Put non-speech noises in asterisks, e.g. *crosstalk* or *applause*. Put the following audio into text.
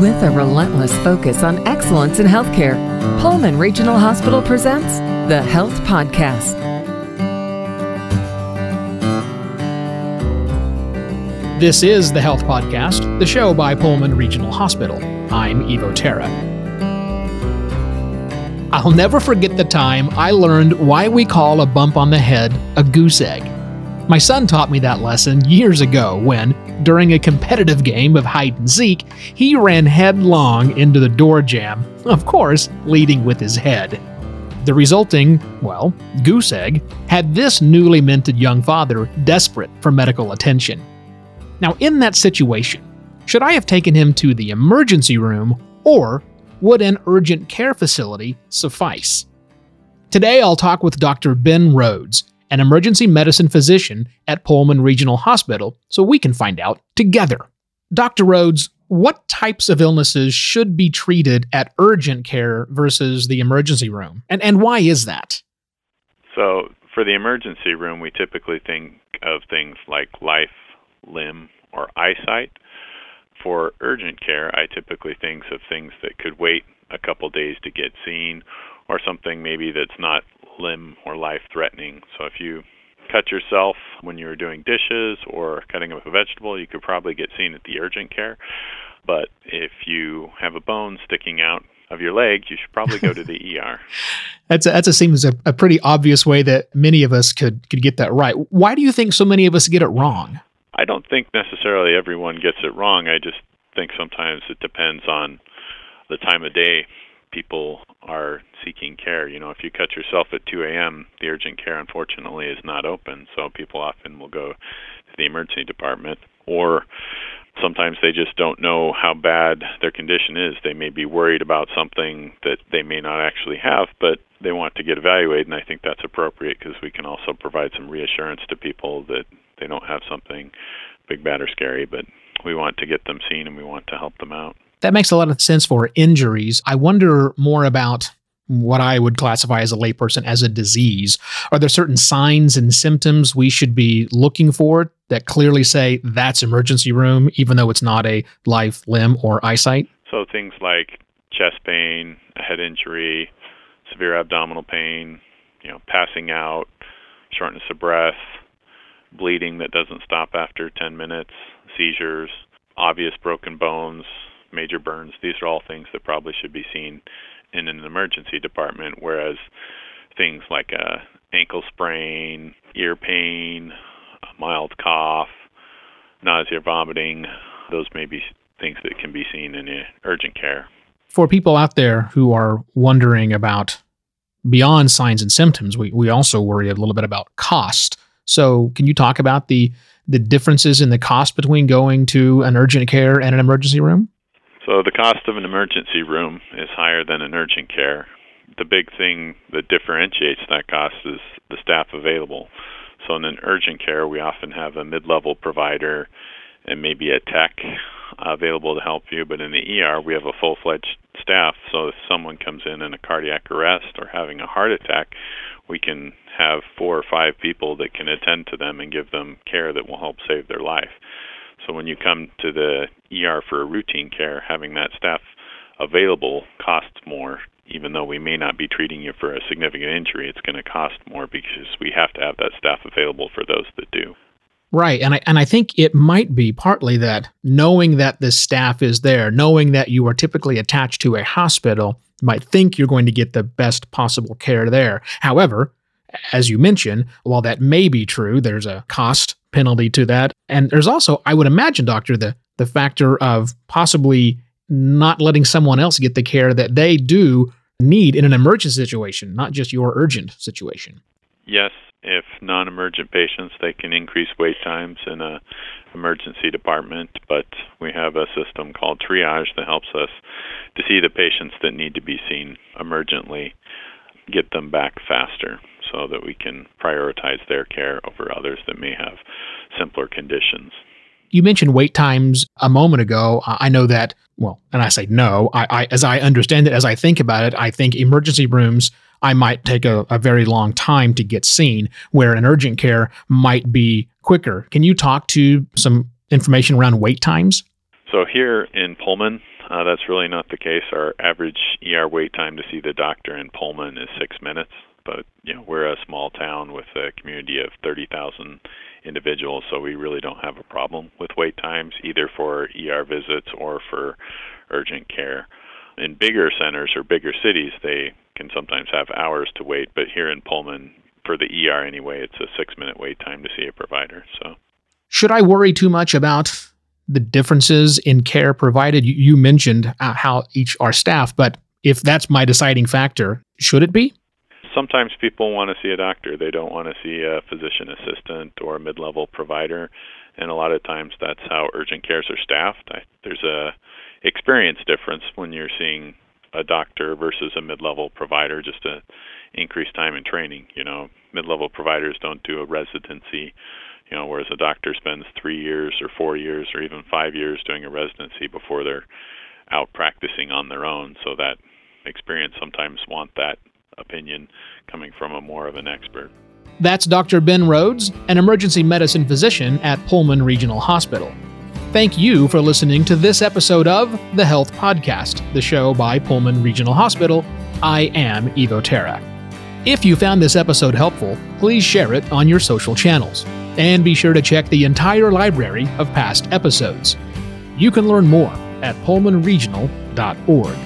With a relentless focus on excellence in healthcare, Pullman Regional Hospital presents the Health Podcast. This is the Health Podcast, the show by Pullman Regional Hospital. I'm Evo Terra. I'll never forget the time I learned why we call a bump on the head a goose egg. My son taught me that lesson years ago when, during a competitive game of hide and seek, he ran headlong into the door jamb, of course, leading with his head. The resulting, well, goose egg had this newly minted young father desperate for medical attention. Now, in that situation, should I have taken him to the emergency room or would an urgent care facility suffice? Today, I'll talk with Dr. Ben Rhoades, an emergency medicine physician at Pullman Regional Hospital, so we can find out together. Dr. Rhoades, what types of illnesses should be treated at urgent care versus the emergency room? And, and why is that? So, for the emergency room, we typically think of things like life, limb, or eyesight. For urgent care, I typically think of things that could wait a couple days to get seen or something maybe that's not limb or life threatening. So if you cut yourself when you were doing dishes or cutting up a vegetable, you could probably get seen at the urgent care. But if you have a bone sticking out of your leg, you should probably go to the *laughs* ER. That's a, that seems a, a pretty obvious way that many of us could could get that right. Why do you think so many of us get it wrong? I don't think necessarily everyone gets it wrong. I just think sometimes it depends on the time of day people are seeking care. You know, if you cut yourself at 2 a.m., the urgent care unfortunately is not open, so people often will go to the emergency department or sometimes they just don't know how bad their condition is. They may be worried about something that they may not actually have, but they want to get evaluated, and I think that's appropriate because we can also provide some reassurance to people that they don't have something big, bad, or scary, but we want to get them seen and we want to help them out. That makes a lot of sense for injuries. I wonder more about what I would classify as a layperson as a disease. Are there certain signs and symptoms we should be looking for that clearly say that's emergency room, even though it's not a life, limb, or eyesight? So things like chest pain, a head injury, severe abdominal pain, you know, passing out, shortness of breath, bleeding that doesn't stop after 10 minutes, seizures, obvious broken bones, major burns. These are all things that probably should be seen in an emergency department, whereas things like a ankle sprain, ear pain, a mild cough, nausea, vomiting, those may be things that can be seen in urgent care. For people out there who are wondering about beyond signs and symptoms, we, we also worry a little bit about cost. So, can you talk about the the differences in the cost between going to an urgent care and an emergency room? So the cost of an emergency room is higher than an urgent care. The big thing that differentiates that cost is the staff available. So in an urgent care, we often have a mid-level provider and maybe a tech available to help you. But in the ER, we have a full-fledged staff. So if someone comes in in a cardiac arrest or having a heart attack, we can have four or five people that can attend to them and give them care that will help save their life. So when you come to the ER for routine care, having that staff available costs more. Even though we may not be treating you for a significant injury, it's going to cost more because we have to have that staff available for those that do. Right. And I and I think it might be partly that knowing that this staff is there, knowing that you are typically attached to a hospital, might think you're going to get the best possible care there. However, as you mentioned, while that may be true, there's a cost penalty to that. And there's also, I would imagine, doctor, the the factor of possibly not letting someone else get the care that they do need in an emergency situation, not just your urgent situation. Yes, if non-emergent patients, they can increase wait times in a emergency department, but we have a system called triage that helps us to see the patients that need to be seen emergently, get them back faster so that we can prioritize their care over others that may have simpler conditions. You mentioned wait times a moment ago. I know that, well, and I say no, I, I, as I understand it, as I think about it, I think emergency rooms, I might take a, a very long time to get seen, where an urgent care might be quicker. Can you talk to some information around wait times? So here in Pullman, Uh, that's really not the case. Our average ER wait time to see the doctor in Pullman is six minutes, but you know we're a small town with a community of 30,000 individuals, so we really don't have a problem with wait times either for ER visits or for urgent care. In bigger centers or bigger cities, they can sometimes have hours to wait, but here in Pullman, for the ER anyway, it's a six minute wait time to see a provider. So, should I worry too much about the differences in care provided? You mentioned uh, how each are staffed, but if that's my deciding factor, should it be? Sometimes people want to see a doctor. They don't want to see a physician assistant or a mid level provider. And a lot of times that's how urgent cares are staffed. I, there's a experience difference when you're seeing a doctor versus a mid-level provider just to increase time in training you know mid-level providers don't do a residency you know whereas a doctor spends 3 years or 4 years or even 5 years doing a residency before they're out practicing on their own so that experience sometimes want that opinion coming from a more of an expert that's Dr. Ben Rhoades, an emergency medicine physician at Pullman Regional Hospital. Thank you for listening to this episode of The Health Podcast, the show by Pullman Regional Hospital. I am Evo Terra. If you found this episode helpful, please share it on your social channels. And be sure to check the entire library of past episodes. You can learn more at pullmanregional.org.